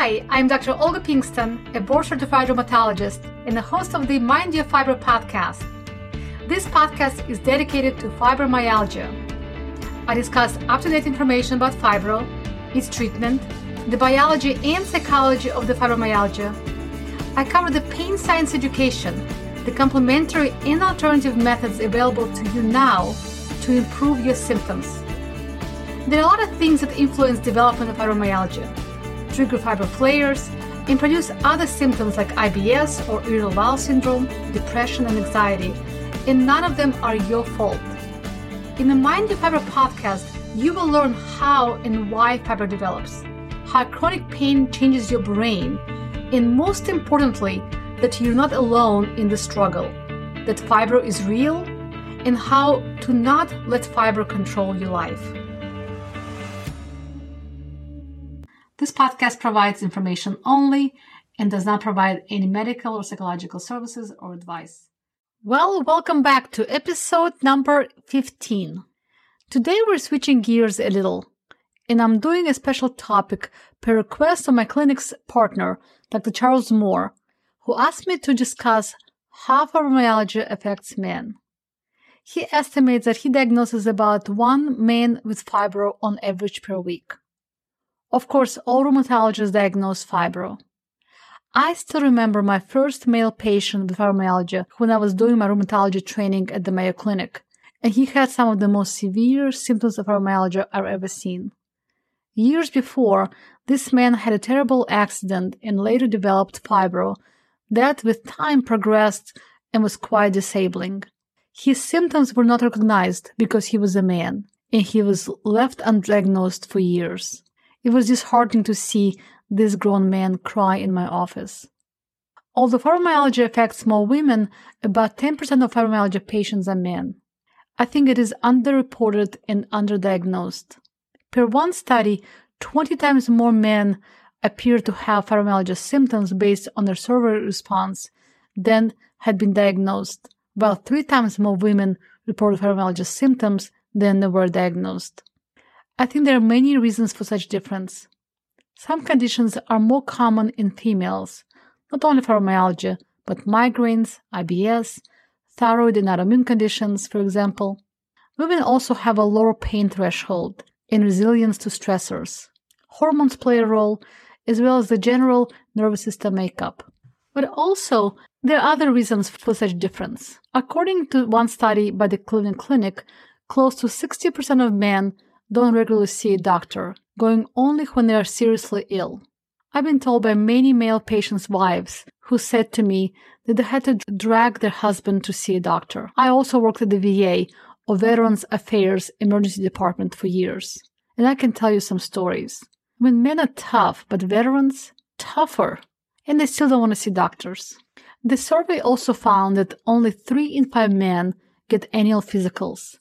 Hi, I'm Dr. Olga Pinkston, a board certified rheumatologist and the host of the Mind Your Fibro podcast. This podcast is dedicated to fibromyalgia. I discuss up to date information about fibro, its treatment, the biology and psychology of the fibromyalgia. I cover the pain science education, the complementary and alternative methods available to you now to improve your symptoms. There are a lot of things that influence development of fibromyalgia, trigger fibro flares, and produce other symptoms like IBS or irritable bowel syndrome, depression, and anxiety, and none of them are your fault. In the Mind Your Fibro podcast, you will learn how and why fibro develops, how chronic pain changes your brain, and most importantly, that you're not alone in the struggle, that fibro is real, and how to not let fibro control your life. This podcast provides information only and does not provide any medical or psychological services or advice. Well, welcome back to episode number 15. Today we're switching gears a little, and I'm doing a special topic per request of my clinic's partner, Dr. Charles Moore, who asked me to discuss how fibromyalgia affects men. He estimates that he diagnoses about one man with fibro on average per week. Of course, all rheumatologists diagnose fibro. I still remember my first male patient with fibromyalgia when I was doing my rheumatology training at the Mayo Clinic, and he had some of the most severe symptoms of fibromyalgia I've ever seen. Years before, this man had a terrible accident and later developed fibro that with time progressed and was quite disabling. His symptoms were not recognized because he was a man, and he was left undiagnosed for years. It was disheartening to see this grown man cry in my office. Although fibromyalgia affects more women, about 10% of fibromyalgia patients are men. I think it is underreported and underdiagnosed. Per one study, 20 times more men appear to have fibromyalgia symptoms based on their survey response than had been diagnosed, while three times more women reported fibromyalgia symptoms than they were diagnosed. I think there are many reasons for such difference. Some conditions are more common in females, not only fibromyalgia, but migraines, IBS, thyroid and autoimmune conditions, for example. Women also have a lower pain threshold and resilience to stressors. Hormones play a role, as well as the general nervous system makeup. But also, there are other reasons for such difference. According to one study by the Cleveland Clinic, close to 60% of men don't regularly see a doctor, going only when they are seriously ill. I've been told by many male patients' wives who said to me that they had to drag their husband to see a doctor. I also worked at the VA or Veterans Affairs Emergency Department for years, and I can tell you some stories. When men are tough, but veterans, tougher, and they still don't want to see doctors. The survey also found that only 3 in 5 men get annual physicals,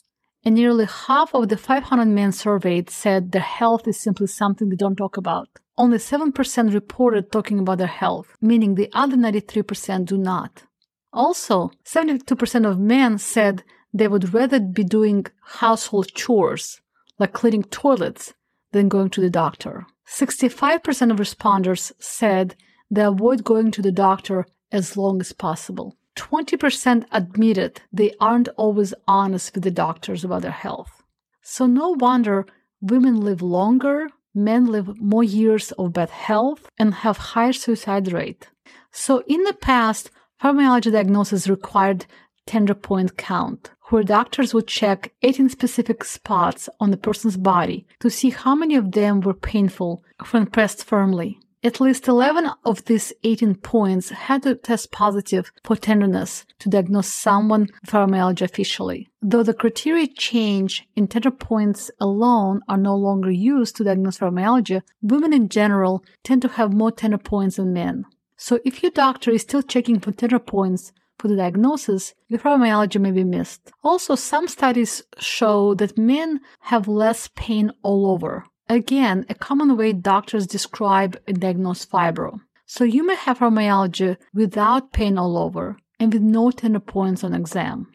and nearly half of the 500 men surveyed said their health is simply something they don't talk about. Only 7% reported talking about their health, meaning the other 93% do not. Also, 72% of men said they would rather be doing household chores, like cleaning toilets, than going to the doctor. 65% of responders said they avoid going to the doctor as long as possible. 20% admitted they aren't always honest with the doctors about their health. So, no wonder women live longer, men live more years of bad health, and have higher suicide rate. So, in the past, fibromyalgia diagnosis required tender point count, where doctors would check 18 specific spots on the person's body to see how many of them were painful when pressed firmly. At least 11 of these 18 points had to test positive for tenderness to diagnose someone with fibromyalgia officially. Though the criteria change in tender points alone are no longer used to diagnose fibromyalgia, women in general tend to have more tender points than men. So if your doctor is still checking for tender points for the diagnosis, your fibromyalgia may be missed. Also, some studies show that men have less pain all over, Again, a common way doctors describe and diagnose fibro. So you may have fibromyalgia without pain all over and with no tender points on exam.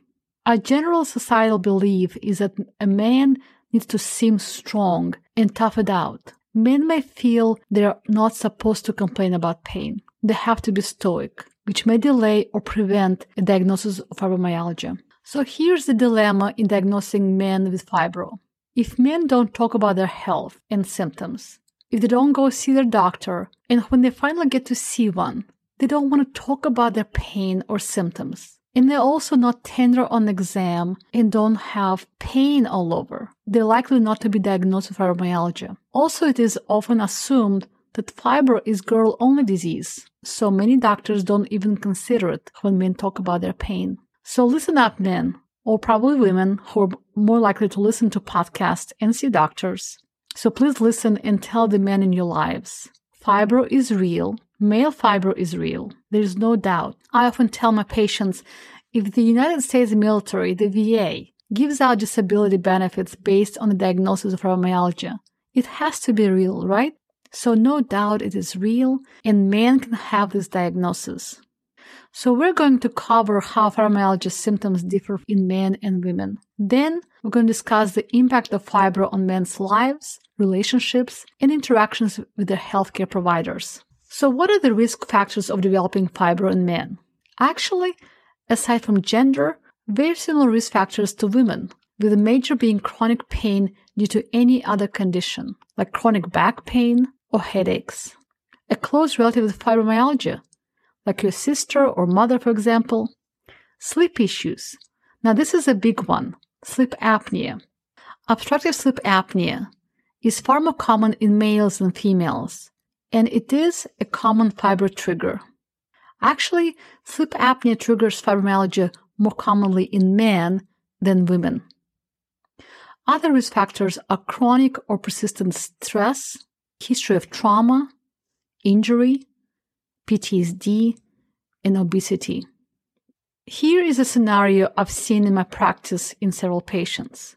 A general societal belief is that a man needs to seem strong and tough it out. Men may feel they're not supposed to complain about pain. They have to be stoic, which may delay or prevent a diagnosis of fibromyalgia. So here's the dilemma in diagnosing men with fibro. If men don't talk about their health and symptoms, if they don't go see their doctor, and when they finally get to see one, they don't want to talk about their pain or symptoms. And they're also not tender on exam and don't have pain all over. They're likely not to be diagnosed with fibromyalgia. Also, it is often assumed that fibro is girl only disease, so many doctors don't even consider it when men talk about their pain. So listen up, men, or probably women who are more likely to listen to podcasts and see doctors. So please listen and tell the men in your lives. Fibro is real. Male fibro is real. There is no doubt. I often tell my patients if the United States military, the VA, gives out disability benefits based on the diagnosis of fibromyalgia, it has to be real, right? So no doubt it is real and men can have this diagnosis. So we're going to cover how fibromyalgia symptoms differ in men and women. Then we're going to discuss the impact of fibro on men's lives, relationships, and interactions with their healthcare providers. So what are the risk factors of developing fibro in men? Actually, aside from gender, very similar risk factors to women, with the major being chronic pain due to any other condition, like chronic back pain or headaches. A close relative with fibromyalgia, like your sister or mother, for example. Sleep issues. Now, this is a big one sleep apnea. Obstructive sleep apnea is far more common in males than females, and it is a common fibro trigger. Actually, sleep apnea triggers fibromyalgia more commonly in men than women. Other risk factors are chronic or persistent stress, history of trauma, injury, PTSD, and obesity. Here is a scenario I've seen in my practice in several patients.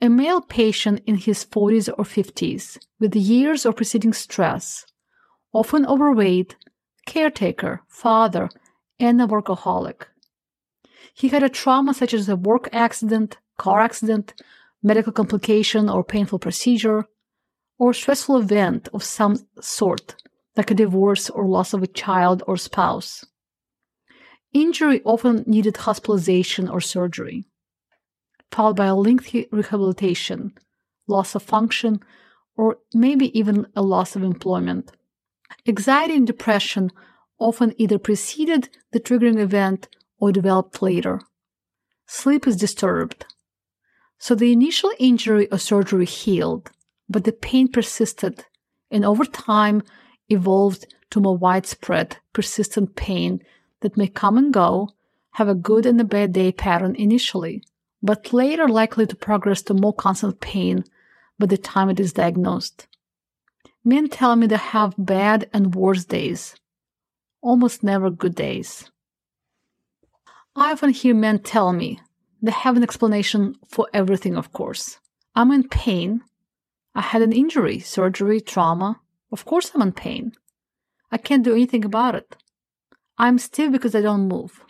A male patient in his 40s or 50s with years of preceding stress, often overweight, caretaker, father, and a workaholic. He had a trauma such as a work accident, car accident, medical complication or painful procedure, or stressful event of some sort like a divorce or loss of a child or spouse. Injury often needed hospitalization or surgery, followed by a lengthy rehabilitation, loss of function, or maybe even a loss of employment. Anxiety and depression often either preceded the triggering event or developed later. Sleep is disturbed. So the initial injury or surgery healed, but the pain persisted, and over time, evolved to more widespread, persistent pain that may come and go, have a good and a bad day pattern initially, but later likely to progress to more constant pain by the time it is diagnosed. Men tell me they have bad and worse days, almost never good days. I often hear men tell me they have an explanation for everything, of course. I'm in pain. I had an injury, surgery, trauma. Of course, I'm in pain. I can't do anything about it. I'm stiff because I don't move.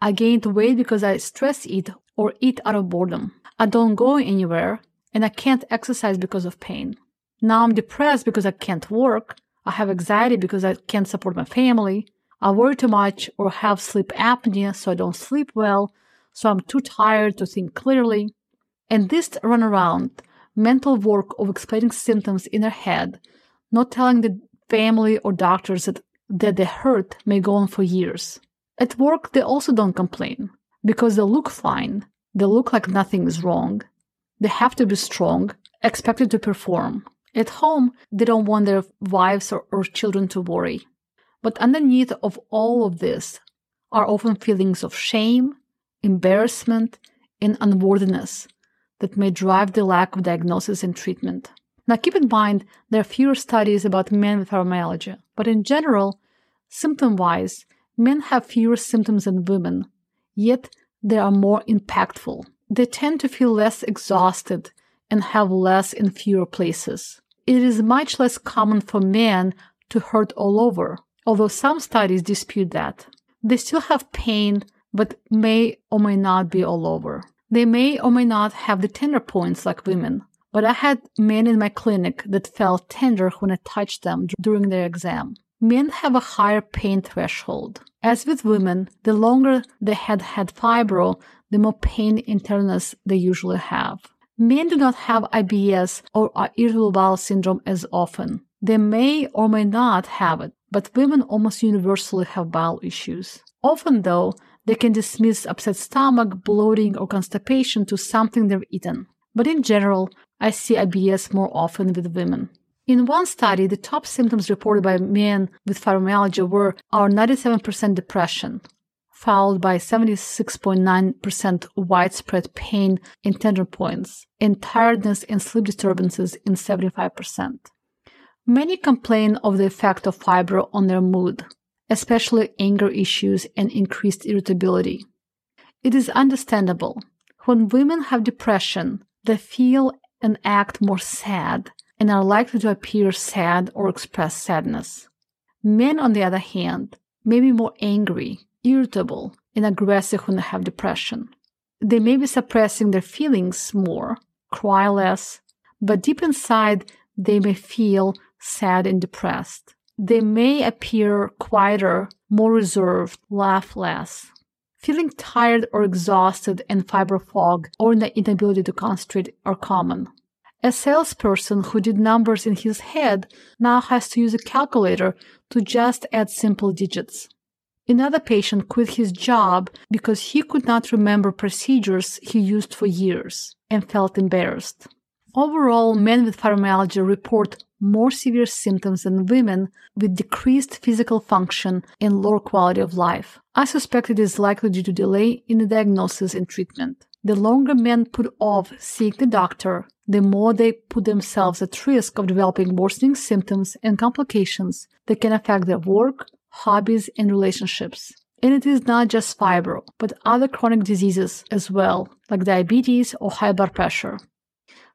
I gained weight because I stress eat or eat out of boredom. I don't go anywhere and I can't exercise because of pain. Now I'm depressed because I can't work. I have anxiety because I can't support my family. I worry too much or have sleep apnea so I don't sleep well. So I'm too tired to think clearly. And this run around mental work of explaining symptoms in their head not telling the family or doctors that, that the hurt may go on for years. At work, they also don't complain because they look fine. They look like nothing is wrong. They have to be strong, expected to perform. At home, they don't want their wives or, or children to worry. But underneath of all of this are often feelings of shame, embarrassment, and unworthiness that may drive the lack of diagnosis and treatment. Now, keep in mind there are fewer studies about men with fibromyalgia, but in general, symptom wise, men have fewer symptoms than women, yet they are more impactful. They tend to feel less exhausted and have less in fewer places. It is much less common for men to hurt all over, although some studies dispute that. They still have pain, but may or may not be all over. They may or may not have the tender points like women, but I had men in my clinic that felt tender when I touched them during their exam. Men have a higher pain threshold. As with women, the longer they had had fibro, the more pain tenderness they usually have. Men do not have IBS or irritable bowel syndrome as often. They may or may not have it, but women almost universally have bowel issues. Often, though, they can dismiss upset stomach, bloating, or constipation to something they've eaten. But in general, I see IBS more often with women. In one study, the top symptoms reported by men with fibromyalgia were our 97% depression, followed by 76.9% widespread pain in tender points, and tiredness and sleep disturbances in 75%. Many complain of the effect of fibro on their mood, especially anger issues and increased irritability. It is understandable. When women have depression, they feel and act more sad and are likely to appear sad or express sadness. Men, on the other hand, may be more angry, irritable, and aggressive when they have depression. They may be suppressing their feelings more, cry less, but deep inside, they may feel sad and depressed. They may appear quieter, more reserved, laugh less. Feeling tired or exhausted and fibro fog or the inability to concentrate are common. A salesperson who did numbers in his head now has to use a calculator to just add simple digits. Another patient quit his job because he could not remember procedures he used for years and felt embarrassed. Overall, men with fibromyalgia report more severe symptoms than women with decreased physical function and lower quality of life. I suspect it is likely due to delay in the diagnosis and treatment. The longer men put off seeing the doctor, the more they put themselves at risk of developing worsening symptoms and complications that can affect their work, hobbies, and relationships. And it is not just fibro, but other chronic diseases as well, like diabetes or high blood pressure.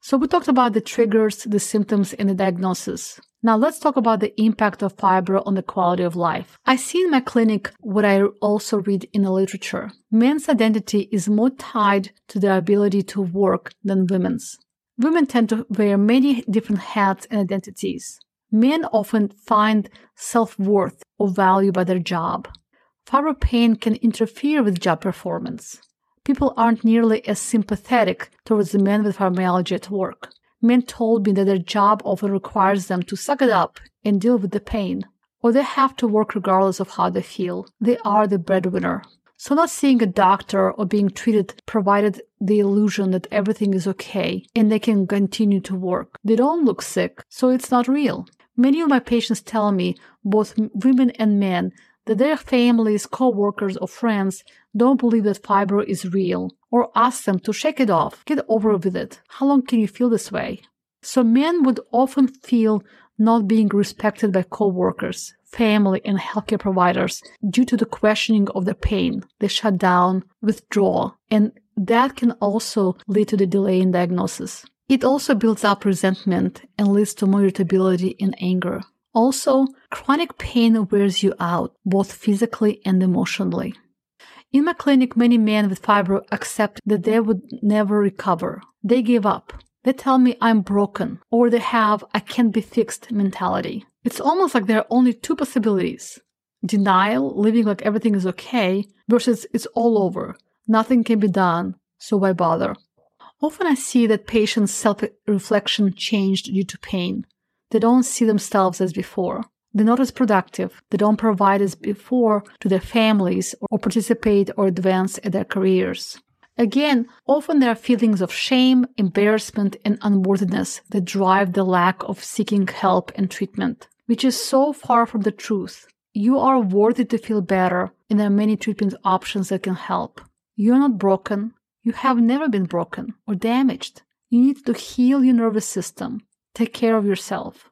So we talked about the triggers, the symptoms, and the diagnosis. Now let's talk about the impact of fibro on the quality of life. I see in my clinic what I also read in the literature. Men's identity is more tied to their ability to work than women's. Women tend to wear many different hats and identities. Men often find self-worth or value by their job. Fibro pain can interfere with job performance people aren't nearly as sympathetic towards the men with fibromyalgia at work. Men told me that their job often requires them to suck it up and deal with the pain, or they have to work regardless of how they feel. They are the breadwinner. So, not seeing a doctor or being treated provided the illusion that everything is okay and they can continue to work. They don't look sick, so it's not real. Many of my patients tell me, both women and men, that their families, co-workers, or friends don't believe that fibro is real or ask them to shake it off, get over with it. How long can you feel this way? So men would often feel not being respected by co-workers, family, and healthcare providers due to the questioning of their pain. They shut down, withdraw, and that can also lead to the delay in diagnosis. It also builds up resentment and leads to more irritability and anger. Also, chronic pain wears you out, both physically and emotionally. In my clinic, many men with fibro accept that they would never recover. They give up. They tell me I'm broken, or they have I can't be fixed mentality. It's almost like there are only two possibilities denial, living like everything is okay, versus it's all over. Nothing can be done, so why bother? Often I see that patients' self reflection changed due to pain. They don't see themselves as before. They're not as productive. They don't provide as before to their families or participate or advance in their careers. Again, often there are feelings of shame, embarrassment, and unworthiness that drive the lack of seeking help and treatment, which is so far from the truth. You are worthy to feel better, and there are many treatment options that can help. You're not broken. You have never been broken or damaged. You need to heal your nervous system, take care of yourself.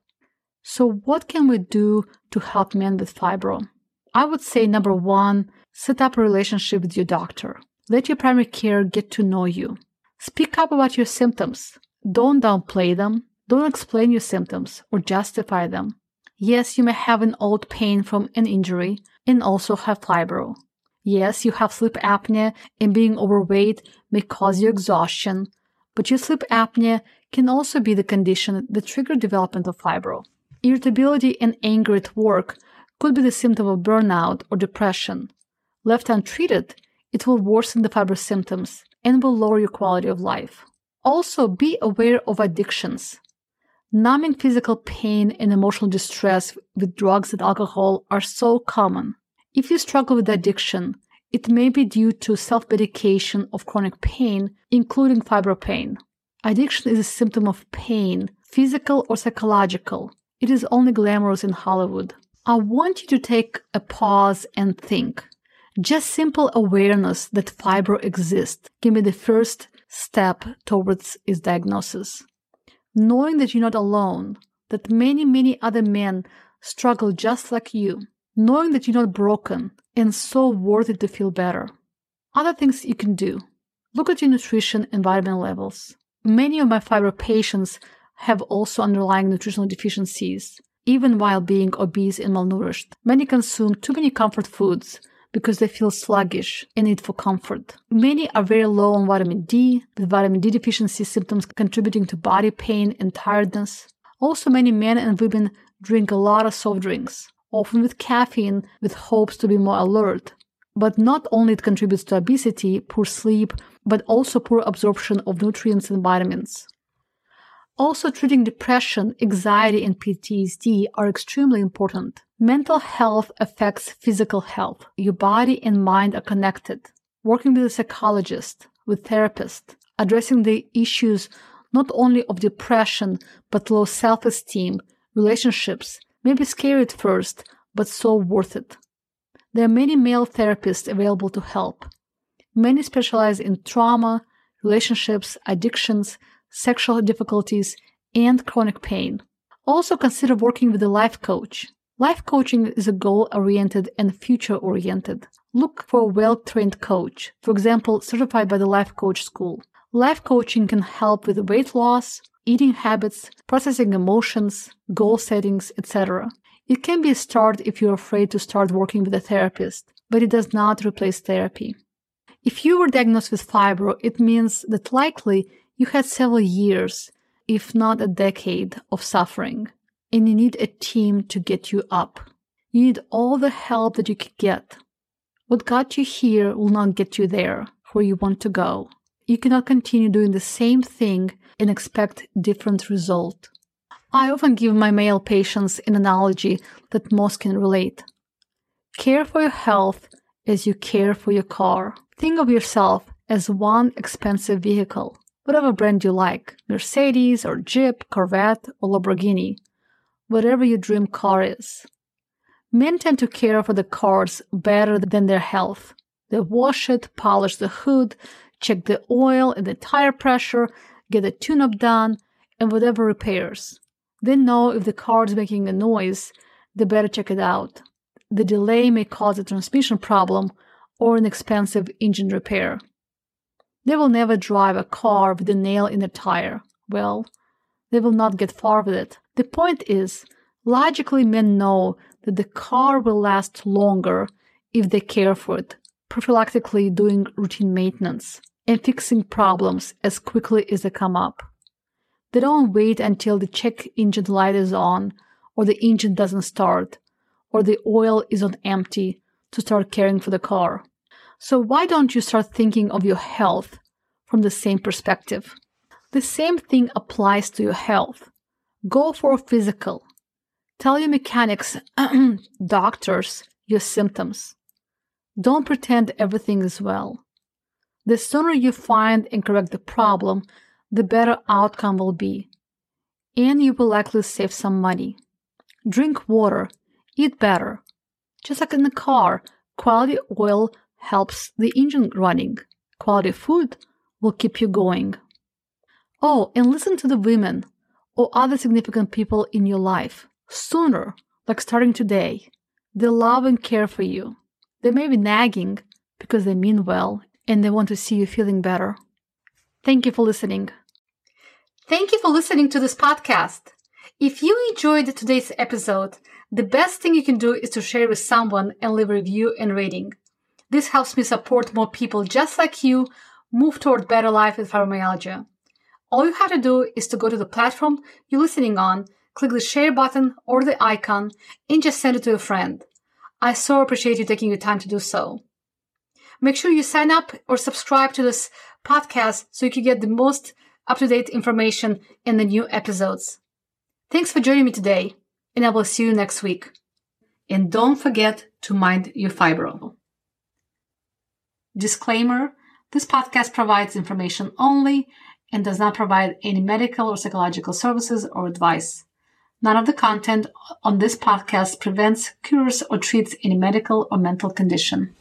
So, what can we do to help men with fibro? I would say number one, set up a relationship with your doctor. Let your primary care get to know you. Speak up about your symptoms. Don't downplay them. Don't explain your symptoms or justify them. Yes, you may have an old pain from an injury and also have fibro. Yes, you have sleep apnea and being overweight may cause you exhaustion, but your sleep apnea can also be the condition that trigger development of fibro. Irritability and anger at work could be the symptom of burnout or depression. Left untreated, it will worsen the fibro symptoms and will lower your quality of life. Also, be aware of addictions. Numbing physical pain and emotional distress with drugs and alcohol are so common. If you struggle with addiction, it may be due to self medication of chronic pain, including fibro pain. Addiction is a symptom of pain, physical or psychological. It is only glamorous in Hollywood. I want you to take a pause and think. Just simple awareness that fibro exists can be the first step towards its diagnosis. Knowing that you're not alone, that many, many other men struggle just like you, knowing that you're not broken and so worthy to feel better. Other things you can do. Look at your nutrition and vitamin levels. Many of my fibro patients have also underlying nutritional deficiencies, even while being obese and malnourished. Many consume too many comfort foods because they feel sluggish and need for comfort. Many are very low on vitamin D, with vitamin D deficiency symptoms contributing to body pain and tiredness. Also, many men and women drink a lot of soft drinks, often with caffeine, with hopes to be more alert. But not only it contributes to obesity, poor sleep, but also poor absorption of nutrients and vitamins. Also, treating depression, anxiety, and PTSD are extremely important. Mental health affects physical health. Your body and mind are connected. Working with a psychologist, with therapist, addressing the issues not only of depression, but low self esteem, relationships may be scary at first, but so worth it. There are many male therapists available to help. Many specialize in trauma, relationships, addictions, sexual difficulties, and chronic pain. Also consider working with a life coach. Life coaching is a goal oriented and future oriented. Look for a well trained coach, for example, certified by the Life Coach School. Life coaching can help with weight loss, eating habits, processing emotions, goal settings, etc. It can be a start if you're afraid to start working with a therapist, but it does not replace therapy. If you were diagnosed with fibro, it means that likely you had several years, if not a decade, of suffering and you need a team to get you up. You need all the help that you can get. What got you here will not get you there where you want to go. You cannot continue doing the same thing and expect different result. I often give my male patients an analogy that most can relate. Care for your health as you care for your car. Think of yourself as one expensive vehicle, whatever brand you like, Mercedes or Jeep, Corvette or Lamborghini whatever your dream car is. Men tend to care for the cars better than their health. They wash it, polish the hood, check the oil and the tire pressure, get the tune up done, and whatever repairs. They know if the car is making a noise, they better check it out. The delay may cause a transmission problem or an expensive engine repair. They will never drive a car with a nail in the tire. Well, they will not get far with it. The point is, logically, men know that the car will last longer if they care for it, prophylactically doing routine maintenance and fixing problems as quickly as they come up. They don't wait until the check engine light is on, or the engine doesn't start, or the oil is on empty to start caring for the car. So, why don't you start thinking of your health from the same perspective? The same thing applies to your health. Go for a physical. Tell your mechanics, doctors, your symptoms. Don't pretend everything is well. The sooner you find and correct the problem, the better outcome will be. And you will likely save some money. Drink water, eat better. Just like in the car, quality oil helps the engine running. Quality food will keep you going. Oh, and listen to the women or other significant people in your life sooner, like starting today. They love and care for you. They may be nagging because they mean well and they want to see you feeling better. Thank you for listening. Thank you for listening to this podcast. If you enjoyed today's episode, the best thing you can do is to share with someone and leave a review and rating. This helps me support more people just like you move toward better life with fibromyalgia. All you have to do is to go to the platform you're listening on, click the share button or the icon, and just send it to a friend. I so appreciate you taking your time to do so. Make sure you sign up or subscribe to this podcast so you can get the most up to date information in the new episodes. Thanks for joining me today, and I will see you next week. And don't forget to mind your fibro. Disclaimer this podcast provides information only and does not provide any medical or psychological services or advice. None of the content on this podcast prevents, cures, or treats any medical or mental condition.